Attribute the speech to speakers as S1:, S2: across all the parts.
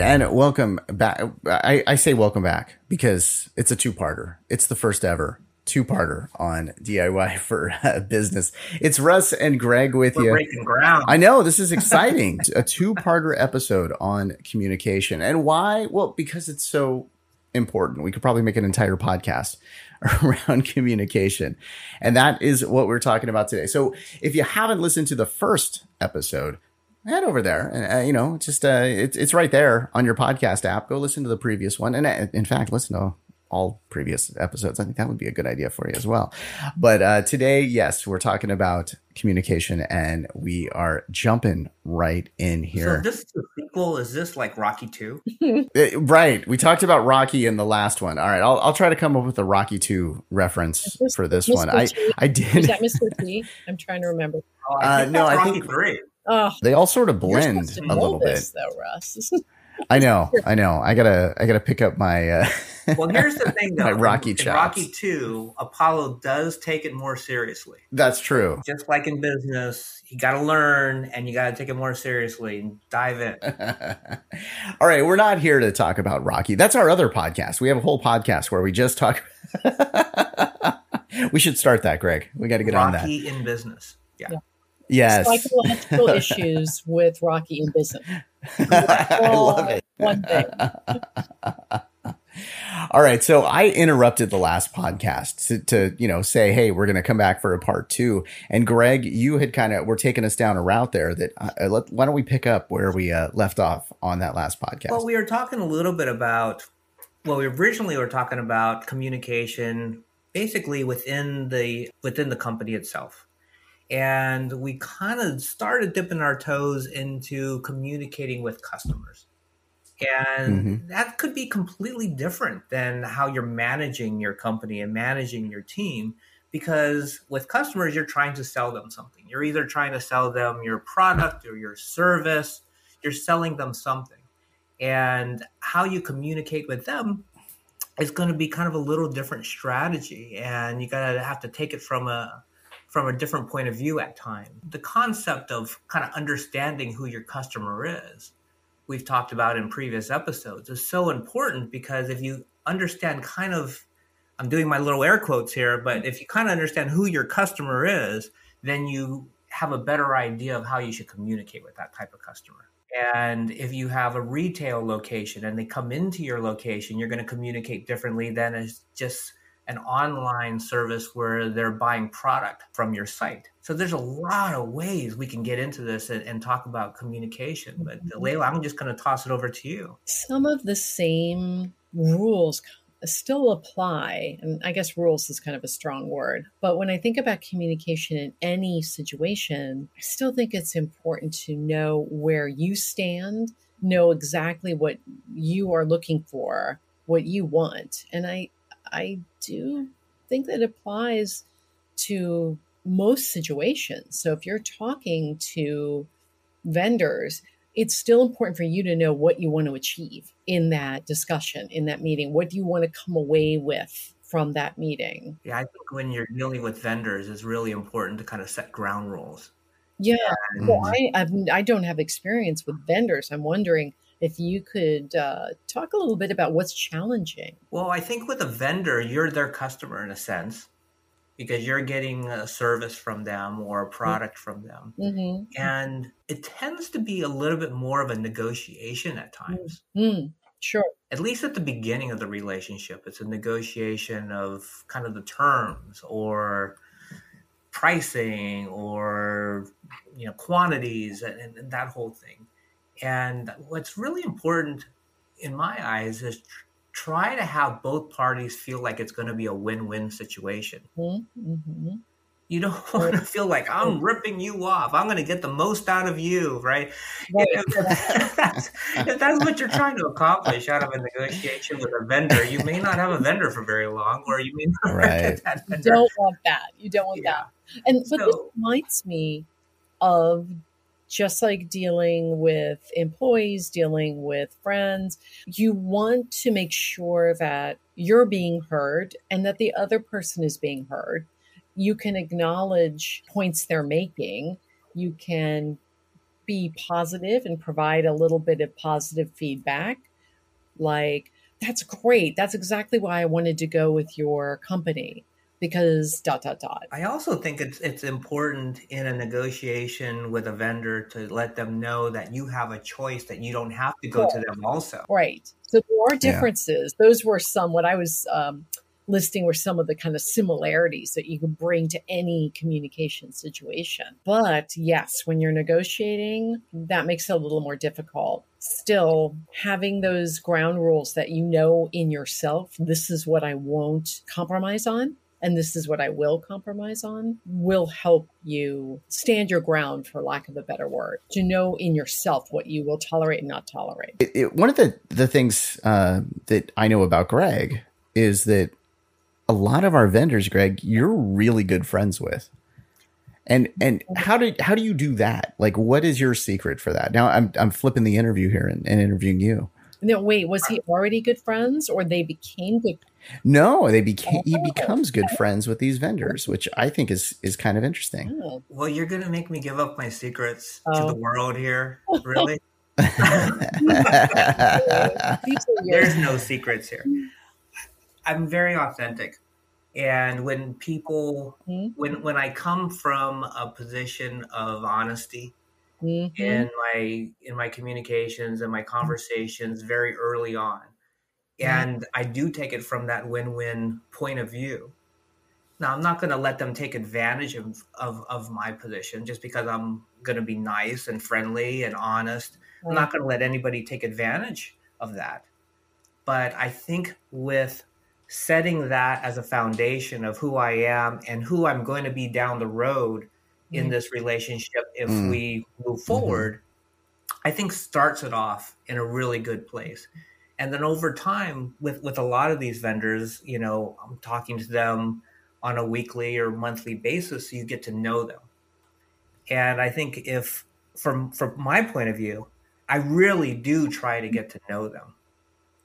S1: right, and welcome back. I, I say welcome back because it's a two-parter. It's the first ever two-parter on DIY for uh, business. It's Russ and Greg with
S2: We're
S1: you.
S2: breaking ground.
S1: I know this is exciting. a two-parter episode on communication, and why? Well, because it's so important. We could probably make an entire podcast around communication, and that is what we're talking about today. So, if you haven't listened to the first episode, head over there and uh, you know just uh it's it's right there on your podcast app go listen to the previous one and uh, in fact listen to all previous episodes i think that would be a good idea for you as well but uh today yes we're talking about communication and we are jumping right in
S2: So
S1: here
S2: this is a sequel. Is this like Rocky Two?
S1: Uh, right we talked about rocky in the last one all right i'll, I'll try to come up with a rocky 2 reference for this
S3: Mr.
S1: one i
S3: T?
S1: i
S3: Is
S1: did
S3: that Mr. T? I'm trying to remember.
S2: Oh,
S1: Uh,
S2: think
S1: no,
S2: that's
S1: I
S2: Rocky
S1: think-
S2: Three.
S3: Oh,
S1: they all sort of
S3: you're
S1: blend
S3: to
S1: a
S3: know
S1: little bit
S3: though, Russ.
S1: i know i know i gotta i gotta pick up my uh
S2: Well, here's the thing, though.
S1: Rocky
S2: in, in. Rocky Two, Apollo does take it more seriously.
S1: that's true
S2: Just like in business, you got to learn and you got to take it more seriously and dive in.
S1: All right, we're not here to talk about Rocky. That's our other podcast. We have a whole podcast where we just talk. we should start that, Greg. We got to get on that.
S2: Rocky in business. Yeah.
S3: Yeah.
S1: Yes,
S3: Psychological issues with Rocky and business.
S1: I love it.
S3: One thing.
S1: All right, so I interrupted the last podcast to, to you know say, hey, we're going to come back for a part two. And Greg, you had kind of were taking us down a route there. That uh, let, why don't we pick up where we uh, left off on that last podcast?
S2: Well, we were talking a little bit about. Well, we originally were talking about communication, basically within the within the company itself, and we kind of started dipping our toes into communicating with customers, and mm-hmm. that could be completely different than how you're managing your company and managing your team. Because with customers, you're trying to sell them something. You're either trying to sell them your product or your service. You're selling them something and how you communicate with them is going to be kind of a little different strategy and you got to have to take it from a from a different point of view at times the concept of kind of understanding who your customer is we've talked about in previous episodes is so important because if you understand kind of i'm doing my little air quotes here but if you kind of understand who your customer is then you have a better idea of how you should communicate with that type of customer. And if you have a retail location and they come into your location, you're going to communicate differently than just an online service where they're buying product from your site. So there's a lot of ways we can get into this and, and talk about communication. But mm-hmm. Laila, I'm just going to toss it over to you.
S3: Some of the same rules uh, still apply. And I guess rules is kind of a strong word. But when I think about communication in any situation, I still think it's important to know where you stand, know exactly what you are looking for, what you want. And I I do think that applies to most situations. So if you're talking to vendors, it's still important for you to know what you want to achieve in that discussion, in that meeting. What do you want to come away with from that meeting?
S2: Yeah, I think when you're dealing with vendors, it's really important to kind of set ground rules.
S3: Yeah,
S2: And
S3: well, I I've, I don't have experience with vendors. I'm wondering if you could uh, talk a little bit about what's challenging.
S2: Well, I think with a vendor, you're their customer in a sense because you're getting a service from them or a product from them.
S3: Mm-hmm.
S2: And it tends to be a little bit more of a negotiation at times.
S3: Mm, sure.
S2: At least at the beginning of the relationship, it's a negotiation of kind of the terms or pricing or you know quantities and, and that whole thing. And what's really important in my eyes is tr- try to have both parties feel like it's going to be a win-win situation.
S3: Mm-hmm.
S2: You don't want to feel like I'm ripping you off. I'm going to get the most out of you, right?
S3: Right.
S2: If, that's, if that's what you're trying to accomplish out of a negotiation with a vendor, you may not have a vendor for very long, or you may not
S1: Right.
S2: get that
S3: You don't want that. You don't want
S2: Yeah.
S3: that. And but this reminds me of just like dealing with employees, dealing with friends, you want to make sure that you're being heard and that the other person is being heard. You can acknowledge points they're making. You can be positive and provide a little bit of positive feedback. Like, that's great. That's exactly why I wanted to go with your company because dot dot dot.
S2: I also think it's it's important in a negotiation with a vendor to let them know that you have a choice that you don't have to go cool. to them also.
S3: Right. So there are differences. Yeah. Those were some what I was um, listing were some of the kind of similarities that you can bring to any communication situation. But yes, when you're negotiating, that makes it a little more difficult. Still, having those ground rules that you know in yourself, this is what I won't compromise on and this is what I will compromise on will help you stand your ground, for lack of a better word, to know in yourself what you will tolerate and not tolerate.
S1: It, it, one of the, the things uh, that I know about Greg is that a lot of our vendors, Greg, you're really good friends with. And and how do how do you do that? Like, what is your secret for that? Now I'm I'm flipping the interview here and, and interviewing you.
S3: No, wait, was he already good friends or they became good
S1: no, they became he oh. becomes good friends with these vendors, which I think is is kind of interesting.
S2: Oh. Well, you're gonna make me give up my secrets oh. to the world here, really? There's no secrets here. I'm very authentic. And when people mm-hmm. when when I come from a position of honesty mm-hmm. in my in my communications and my conversations very early on, and I do take it from that win-win point of view. Now, I'm not going to let them take advantage of, of, of my position just because I'm going to be nice and friendly and honest. Right. I'm not going to let anybody take advantage of that. But I think with setting that as a foundation of who I am and who I'm going to be down the road mm. in this relationship if mm. we move mm-hmm. forward, mm-hmm. I think starts it off in a really good place and then over time with with a lot of these vendors you know i'm talking to them on a weekly or monthly basis so you get to know them. And i think if from from my point of view i really do try to get to know them.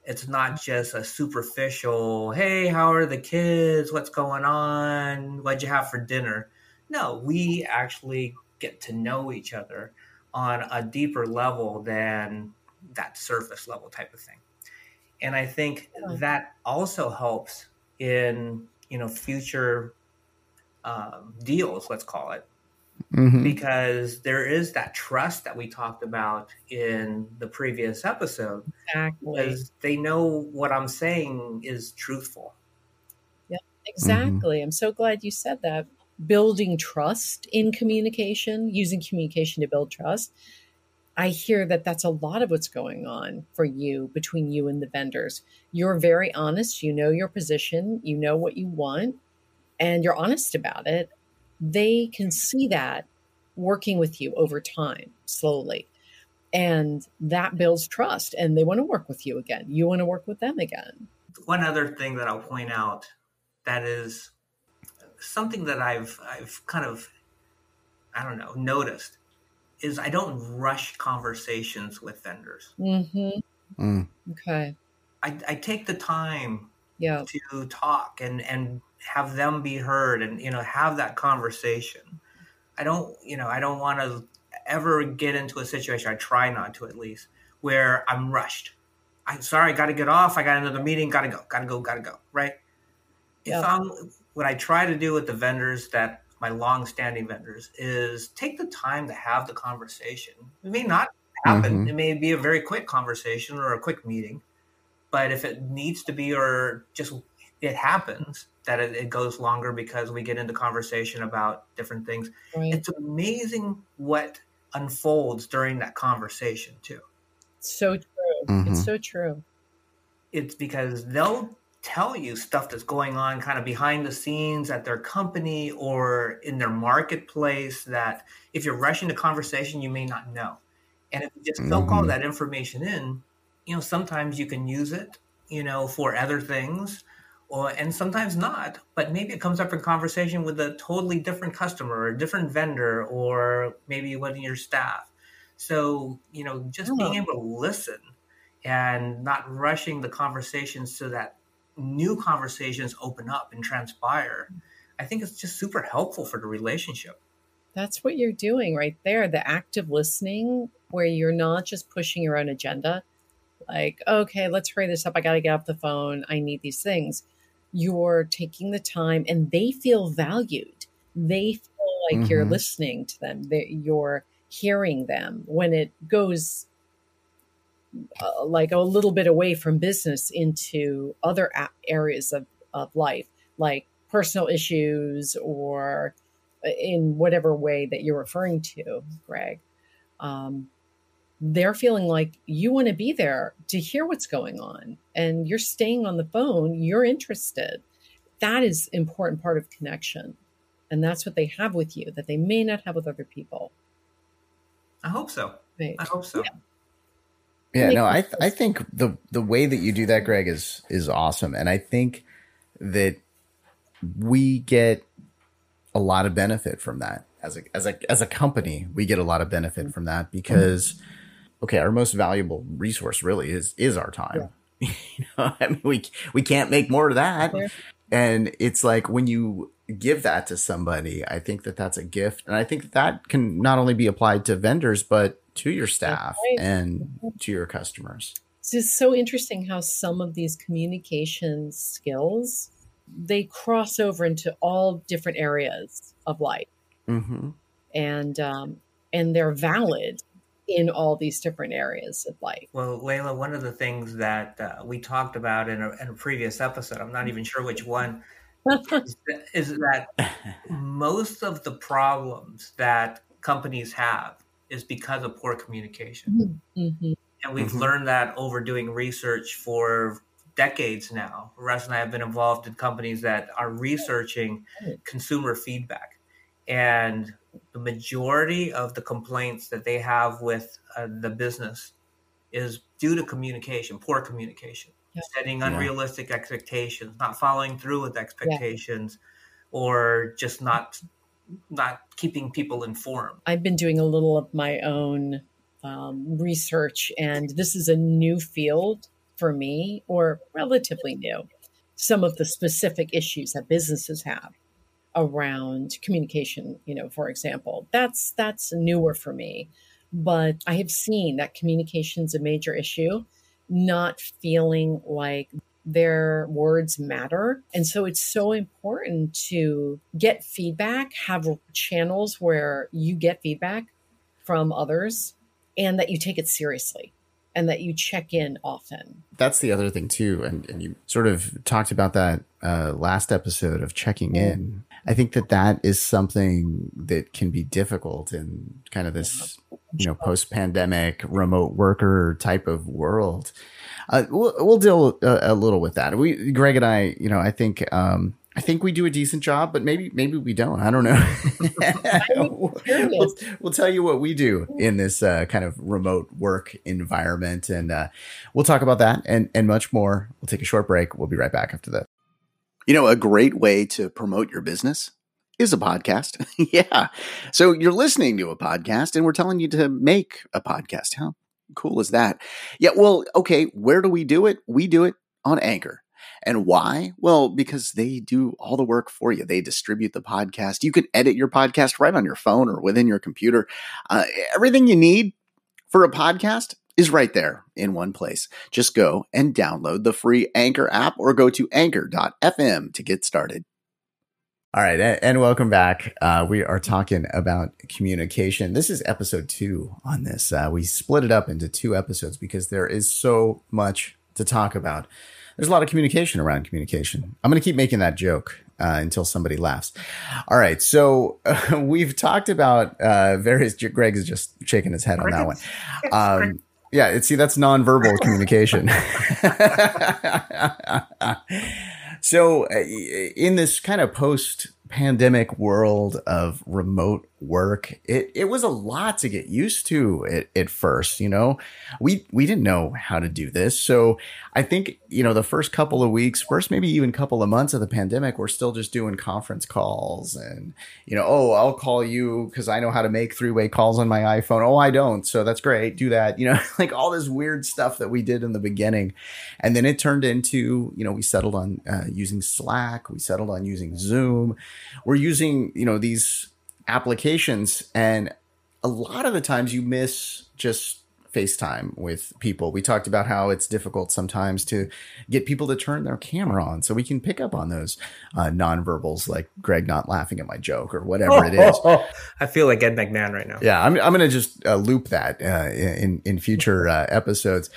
S2: It's not just a superficial hey how are the kids? What's going on? What'd you have for dinner? No we actually get to know each other on a deeper level than that surface level type of thing and I think that also helps in you know future um, deals, let's call it, mm-hmm. because there is that trust that we talked about in the previous episode.
S3: Exactly,
S2: because they know what I'm saying is truthful.
S3: Yeah, exactly. Mm-hmm. I'm so glad you said that. Building trust in communication, using communication to build trust I hear that that's a lot of what's going on for you between you and the vendors. You're very honest, you know your position, you know what you want, and you're honest about it. They can see that working with you over time, slowly. And that builds trust, and they want to work with you again. You want to work with them again.
S2: One other thing that I'll point out that is something that I've I've kind of I don't know noticed is I don't rush conversations with vendors.
S3: Mm-hmm. Mm. Okay.
S2: I, I take the time
S3: yeah.
S2: to talk and, and have them be heard and, you know, have that conversation. I don't, you know, I don't want to ever get into a situation, I try not to at least, where I'm rushed. I'm sorry, I got to get off. I got another meeting, got to go, got to go, got to go. Right. Yeah. If I'm, what I try to do with the vendors that my long-standing vendors is take the time to have the conversation. It may not happen. Mm-hmm. It may be a very quick conversation or a quick meeting, but if it needs to be or just it happens that it, it goes longer because we get into conversation about different things. Right. It's amazing what unfolds during that conversation too.
S3: So true. Mm-hmm. It's so true.
S2: It's because they'll tell you stuff that's going on kind of behind the scenes at their company or in their marketplace that if you're rushing the conversation, you may not know. And if you just soak mm-hmm. all that information in, you know, sometimes you can use it, you know, for other things or and sometimes not. But maybe it comes up in conversation with a totally different customer or a different vendor or maybe one of your staff. So, you know, just oh. being able to listen and not rushing the conversation so that new conversations open up and transpire, I think it's just super helpful for the relationship.
S3: That's what you're doing right there. The active listening, where you're not just pushing your own agenda, like, okay, let's hurry this up. I got to get off the phone. I need these things. You're taking the time and they feel valued. They feel like mm-hmm. you're listening to them, that you're hearing them. When it goes uh, like a little bit away from business into other areas of, of life, like personal issues or uh, in whatever way that you're referring to, Greg. Um, they're feeling like you want to be there to hear what's going on and you're staying on the phone, you're interested. That is important part of connection. And that's what they have with you that they may not have with other people.
S2: I hope so. Right. I hope so.
S1: Yeah. Yeah, no, I th- I think the the way that you do that, Greg, is is awesome, and I think that we get a lot of benefit from that as a as a as a company. We get a lot of benefit from that because, okay, our most valuable resource really is is our time. Yeah. you know, I mean, we we can't make more of that, and it's like when you give that to somebody, I think that that's a gift, and I think that, that can not only be applied to vendors but to your staff right. and mm-hmm. to your customers.
S3: It's just so interesting how some of these communication skills they cross over into all different areas of life, mm-hmm. and um, and they're valid in all these different areas of life.
S2: Well, Laila, one of the things that uh, we talked about in a, in a, previous episode, I'm not even sure which one, is, that, is that most of the problems that companies have is because of poor communication. Mm-hmm. mm-hmm. And we've mm-hmm. learned that over doing research for decades now. Russ and I have been involved in companies that are researching consumer feedback. And the majority of the complaints that they have with uh, the business is due to communication, poor communication, yeah. setting unrealistic yeah. expectations, not following through with expectations, yeah. or just not not keeping people informed.
S3: I've been doing a little of my own um, research, and this is a new field for me, or relatively new. Some of the specific issues that businesses have around communication, you know, for example, that's that's newer for me. But I have seen that communication is a major issue, not feeling like their words matter. And so it's so important to get feedback, have channels where you get feedback from others, and that you take it seriously and that you check in often.
S1: That's the other thing, too. And, and you sort of talked about that uh, last episode of checking in. I think that that is something that can be difficult in kind of this, you know, post pandemic remote worker type of world uh, we'll, we'll deal a, a, little with that. We, Greg and I, you know, I think, um, I think we do a decent job, but maybe maybe we don't. I don't know. we'll, we'll, tell you what we do in this uh, kind of remote work environment, and uh, we'll talk about that and and much more. We'll take a short break. We'll be right back after that. You know, a great way to promote your business is a podcast. yeah. So you're listening to a podcast, and we're telling you to make a podcast. How cool is that? Yeah, well, okay, where do we do it? We do it on Anchor. And why? Well, because they do all the work for you. They distribute the podcast. You can edit your podcast right on your phone or within your computer. Uh, everything you need for a podcast is right there in one place. Just go and download the free Anchor app or go to anchor.fm to get started. All right, and welcome back. Uh, we are talking about communication. This is episode two on this. Uh, we split it up into two episodes because there is so much to talk about. There's a lot of communication around communication. I'm going to keep making that joke uh, until somebody laughs. All right, so we've talked about uh, various. Greg is just shaking his head on that one. Um, yeah, see, that's nonverbal communication. So, uh, in this kind of post pandemic world of remote work, it, it was a lot to get used to at, at first. You know, we, we didn't know how to do this. So I think, you know, the first couple of weeks, first maybe even couple of months of the pandemic, we're still just doing conference calls and, you know, oh, I'll call you because I know how to make three way calls on my iPhone. Oh, I don't. So that's great. Do that. You know, like all this weird stuff that we did in the beginning. And then it turned into, you know, we settled on uh, using Slack, we settled on using Zoom. We're using, you know, these applications and a lot of the times you miss just FaceTime with people. We talked about how it's difficult sometimes to get people to turn their camera on so we can pick up on those uh, nonverbals like Greg not laughing at my joke or whatever it is.
S2: I feel like Ed McMahon right now.
S1: Yeah, I'm, I'm going to just uh, loop that uh, in, in future uh, episodes.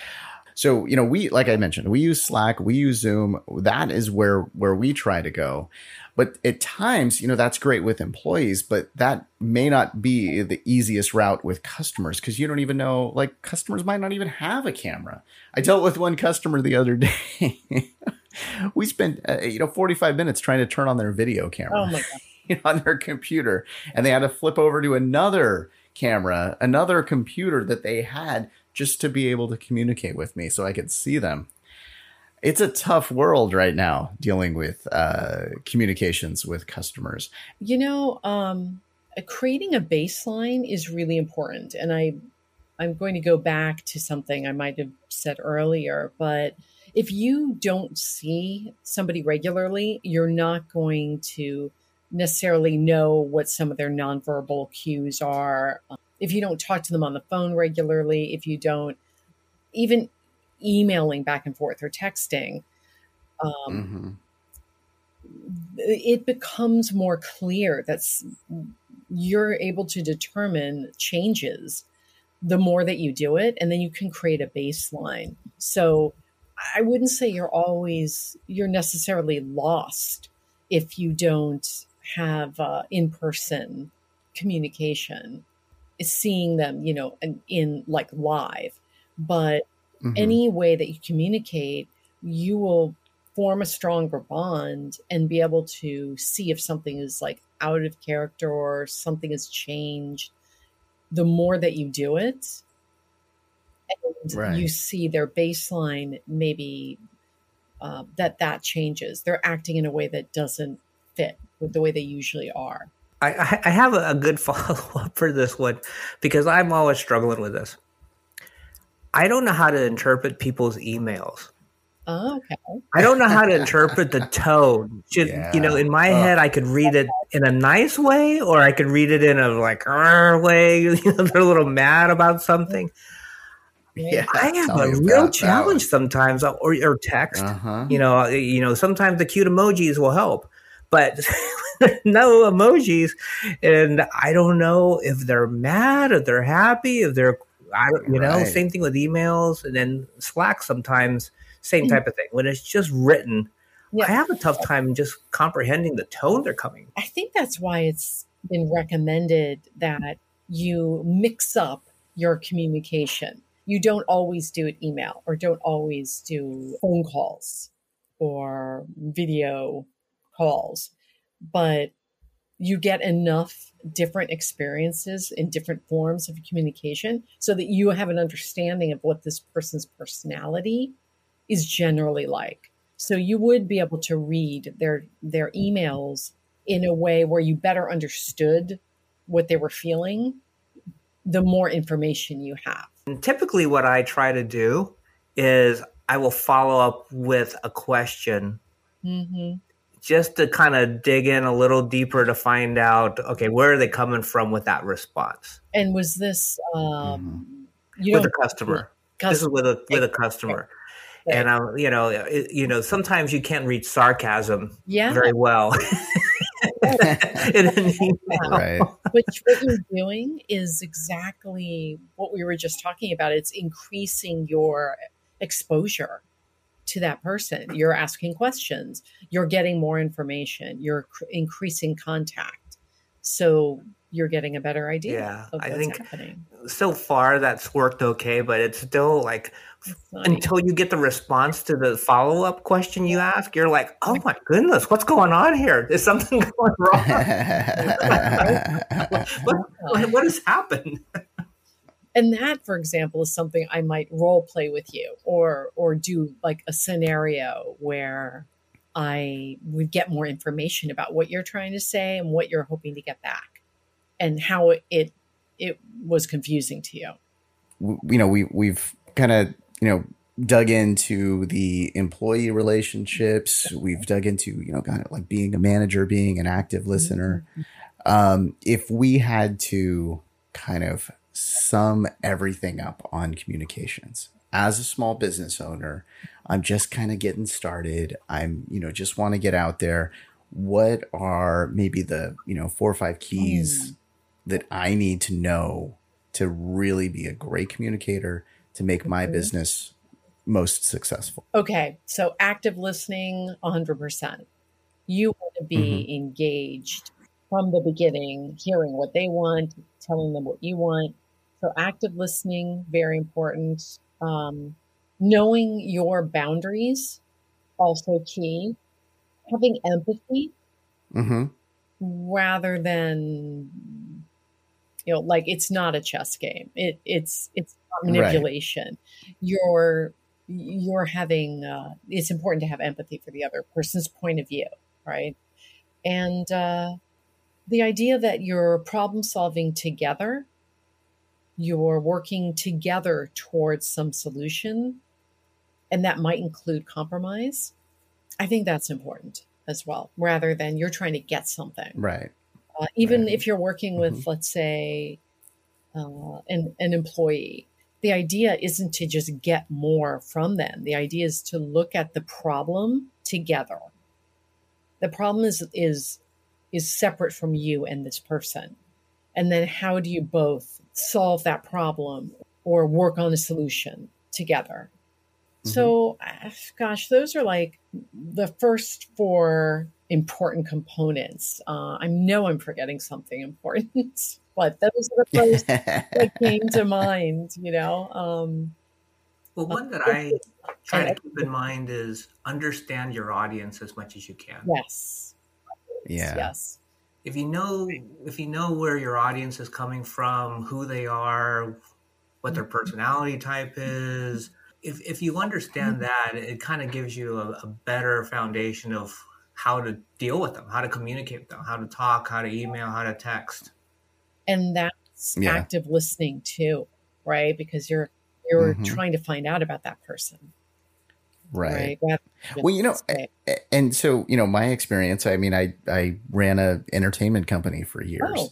S1: So, you know, we, like I mentioned, we use Slack, we use Zoom. That is where, where we try to go. But at times, you know, that's great with employees, but that may not be the easiest route with customers because you don't even know, like, customers might not even have a camera. I dealt with one customer the other day. we spent, uh, you know, 45 minutes trying to turn on their video camera
S3: Oh
S1: you know, on their computer, and they had to flip over to another camera, another computer that they had just to be able to communicate with me so I could see them it's a tough world right now dealing with uh, communications with customers.
S3: You know, um, creating a baseline is really important, and I, I'm going to go back to something I might have said earlier, but if you don't see somebody regularly, you're not going to necessarily know what some of their nonverbal cues are. If you don't talk to them on the phone regularly, if you don't even emailing back and forth or texting, um, mm-hmm. it becomes more clear that you're able to determine changes the more that you do it, and then you can create a baseline. So I wouldn't say you're always you're necessarily lost if you don't have uh, in-person communication seeing them you know in, in like live but mm-hmm. any way that you communicate, you will form a stronger bond and be able to see if something is like out of character or something has changed. The more that you do it, and right. you see their baseline, maybe uh, that that changes. They're acting in a way that doesn't fit with the way they usually are.
S2: I, I have a good follow up for this one because I'm always struggling with this. I don't know how to interpret people's emails.
S3: Oh, okay.
S2: I don't know how to interpret the tone. Should, yeah. You know, in my head, I could read it in a nice way, or I could read it in a like way. You know, they're a little mad about something. Yeah, I have a real challenge sometimes, or, or text. Uh-huh. You know, you know, sometimes the cute emojis will help, but no emojis, and I don't know if they're mad, if they're happy, if they're I don't, you know, right. same thing with emails and then Slack sometimes, same mm-hmm. type of thing. When it's just written, yeah. I have a tough time just comprehending the tone they're coming.
S3: I think that's why it's been recommended that you mix up your communication. You don't always do it email or don't always do phone calls or video calls, but you get enough different experiences in different forms of communication so that you have an understanding of what this person's personality is generally like. So you would be able to read their their emails in a way where you better understood what they were feeling the more information you have.
S2: And typically what i try to do is i will follow up with a question mm-hmm just to kind of dig in a little deeper to find out okay where are they coming from with that response
S3: and was this um
S2: mm-hmm. with a customer this is with a with a customer okay. and um, you know it, you know sometimes you can't read sarcasm
S3: yeah.
S2: very well
S1: right.
S3: Which what you're doing is exactly what we were just talking about. It's increasing your exposure to that person. You're asking questions, you're getting more information, you're cr- increasing contact. So you're getting a better idea.
S2: Yeah, I think happening. so far that's worked okay, but it's still like until you get the response to the follow up question you ask, you're like, oh my goodness, what's going on here? Is something going wrong? what, what, what has happened?
S3: And that for example is something i might role play with you or or do like a scenario where i would get more information about what you're trying to say and what you're hoping to get back and how it it was confusing to you.
S1: You know we we've kind of you know dug into the employee relationships. We've dug into you know kind of like being a manager being an active listener. Mm-hmm. Um, if we had to kind of sum everything up on communications as a small business owner, I'm just kind of getting started. I'm, you know, just want to get out there. What are maybe the, you know, four or five keys mm. that I need to know to really be a great communicator to make my mm-hmm. business most successful?
S3: Okay. So active listening 100%. You want to be mm-hmm. engaged from the beginning, hearing what they want, telling them what you want. So active listening, very important. Um, knowing your boundaries, also key. Having empathy mm-hmm. rather than you know, like it's not a chess game. It it's it's manipulation. Right. You're you're having uh, it's important to have empathy for the other person's point of view, right? And uh, the idea that you're problem solving together, you're working together towards some solution, and that might include compromise. I think that's important as well, rather than you're trying to get something.
S1: Right.
S3: Uh, even right. if you're working with, mm-hmm. let's say, uh, an, an employee, the idea isn't to just get more from them. The idea is to look at the problem together. The problem is is is separate from you and this person. And then how do you both solve that problem or work on a solution together? Mm-hmm. So, gosh, those are like the first four important components. Uh, I know I'm forgetting something important, but those are the first that came to mind, you know. Um,
S2: well, one that I try to keep in mind is understand your audience as much as you can.
S3: Yes.
S1: Yeah.
S3: Yes.
S2: If you know if you know where your audience is coming from, who they are, what their mm-hmm. personality type is, if if you understand mm-hmm. that, it kind of gives you a, a better foundation of how to deal with them, how to communicate with them, how to talk, how to email, how to text.
S3: And that's yeah. active listening too, right? Because you're you're mm-hmm. trying to find out about that person.
S1: Right. right? Well, you know, and so, you know, my experience, I mean, I I ran a entertainment company for years. Oh.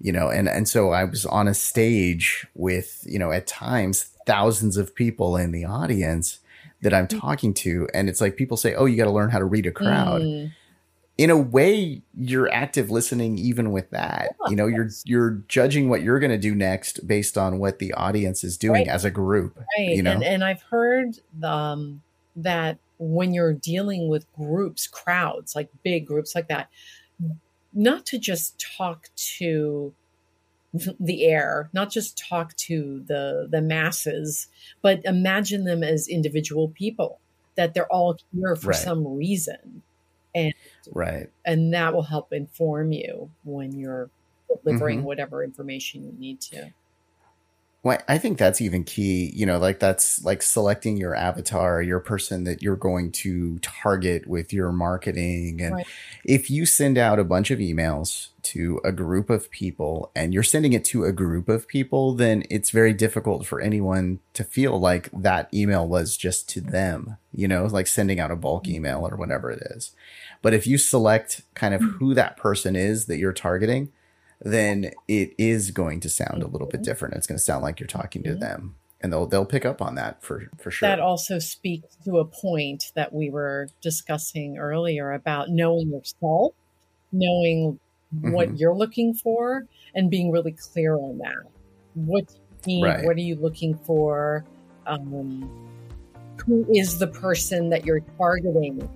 S1: You know, and and so I was on a stage with, you know, at times thousands of people in the audience that I'm mm. talking to. And it's like people say, oh, you got to learn how to read a crowd. Mm. In a way, you're active listening even with that. you know, you're you're judging what you're going to do next based on what the audience is doing right. as a group.
S3: Right.
S1: You know?
S3: and, and I've heard um, that when you're dealing with groups, crowds, like big groups like that, not to just talk to the air, not just talk to the the masses, but imagine them as individual people that they're all here for right. some reason. And
S1: right.
S3: And that will help inform you when you're delivering mm-hmm. whatever information you need to.
S1: Well, I think that's even key. You know, like that's like selecting your avatar, your person that you're going to target with your marketing. And right. if you send out a bunch of emails to a group of people and you're sending it to a group of people, then it's very difficult for anyone to feel like that email was just to them, you know, like sending out a bulk mm-hmm. email or whatever it is. But if you select kind of mm-hmm. who that person is that you're targeting, then it is going to sound a little bit mm-hmm. different. It's going to sound like you're talking to mm-hmm. them, and they'll they'll pick up on that for for sure.
S3: That also speaks to a point that we were discussing earlier about knowing yourself, knowing what mm-hmm. you're looking for, and being really clear on that. What you need, right. what are you looking for? Um, who is the person that you're targeting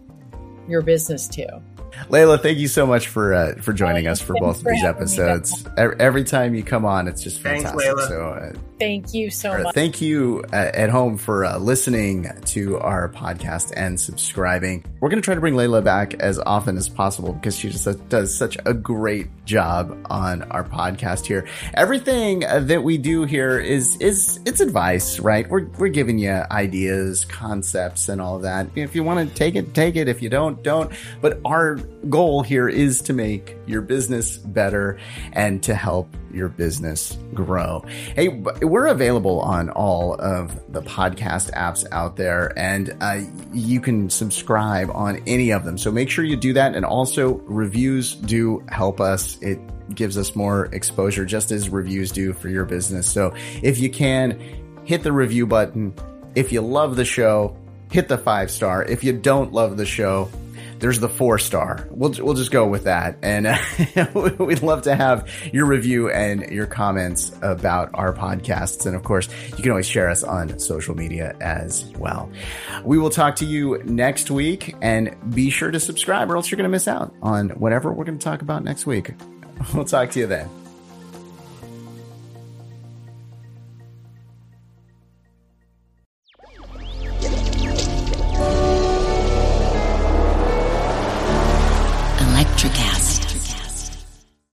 S3: your business to?
S1: Laila, thank you so much for uh, for joining us for both of these episodes. Every time you come on, it's just fantastic. Thanks, so, uh,
S3: thank you so much.
S1: Thank you uh, at home for uh, listening to our podcast and subscribing. We're going to try to bring Laila back as often as possible because she just does such a great job on our podcast here. Everything uh, that we do here is is it's advice, right? We're we're giving you ideas, concepts, and all of that. If you want to take it, take it. If you don't, don't. But our goal here is to make your business better and to help your business grow. Hey, we're available on all of the podcast apps out there and uh, you can subscribe on any of them. So make sure you do that. And also reviews do help us. It gives us more exposure just as reviews do for your business. So if you can hit the review button. If you love the show, hit the five star. If you don't love the show, there's the four star. We'll we'll just go with that, and uh, we'd love to have your review and your comments about our podcasts. And of course, you can always share us on social media as well. We will talk to you next week, and be sure to subscribe, or else you're going to miss out on whatever we're going to talk about next week. We'll talk to you then.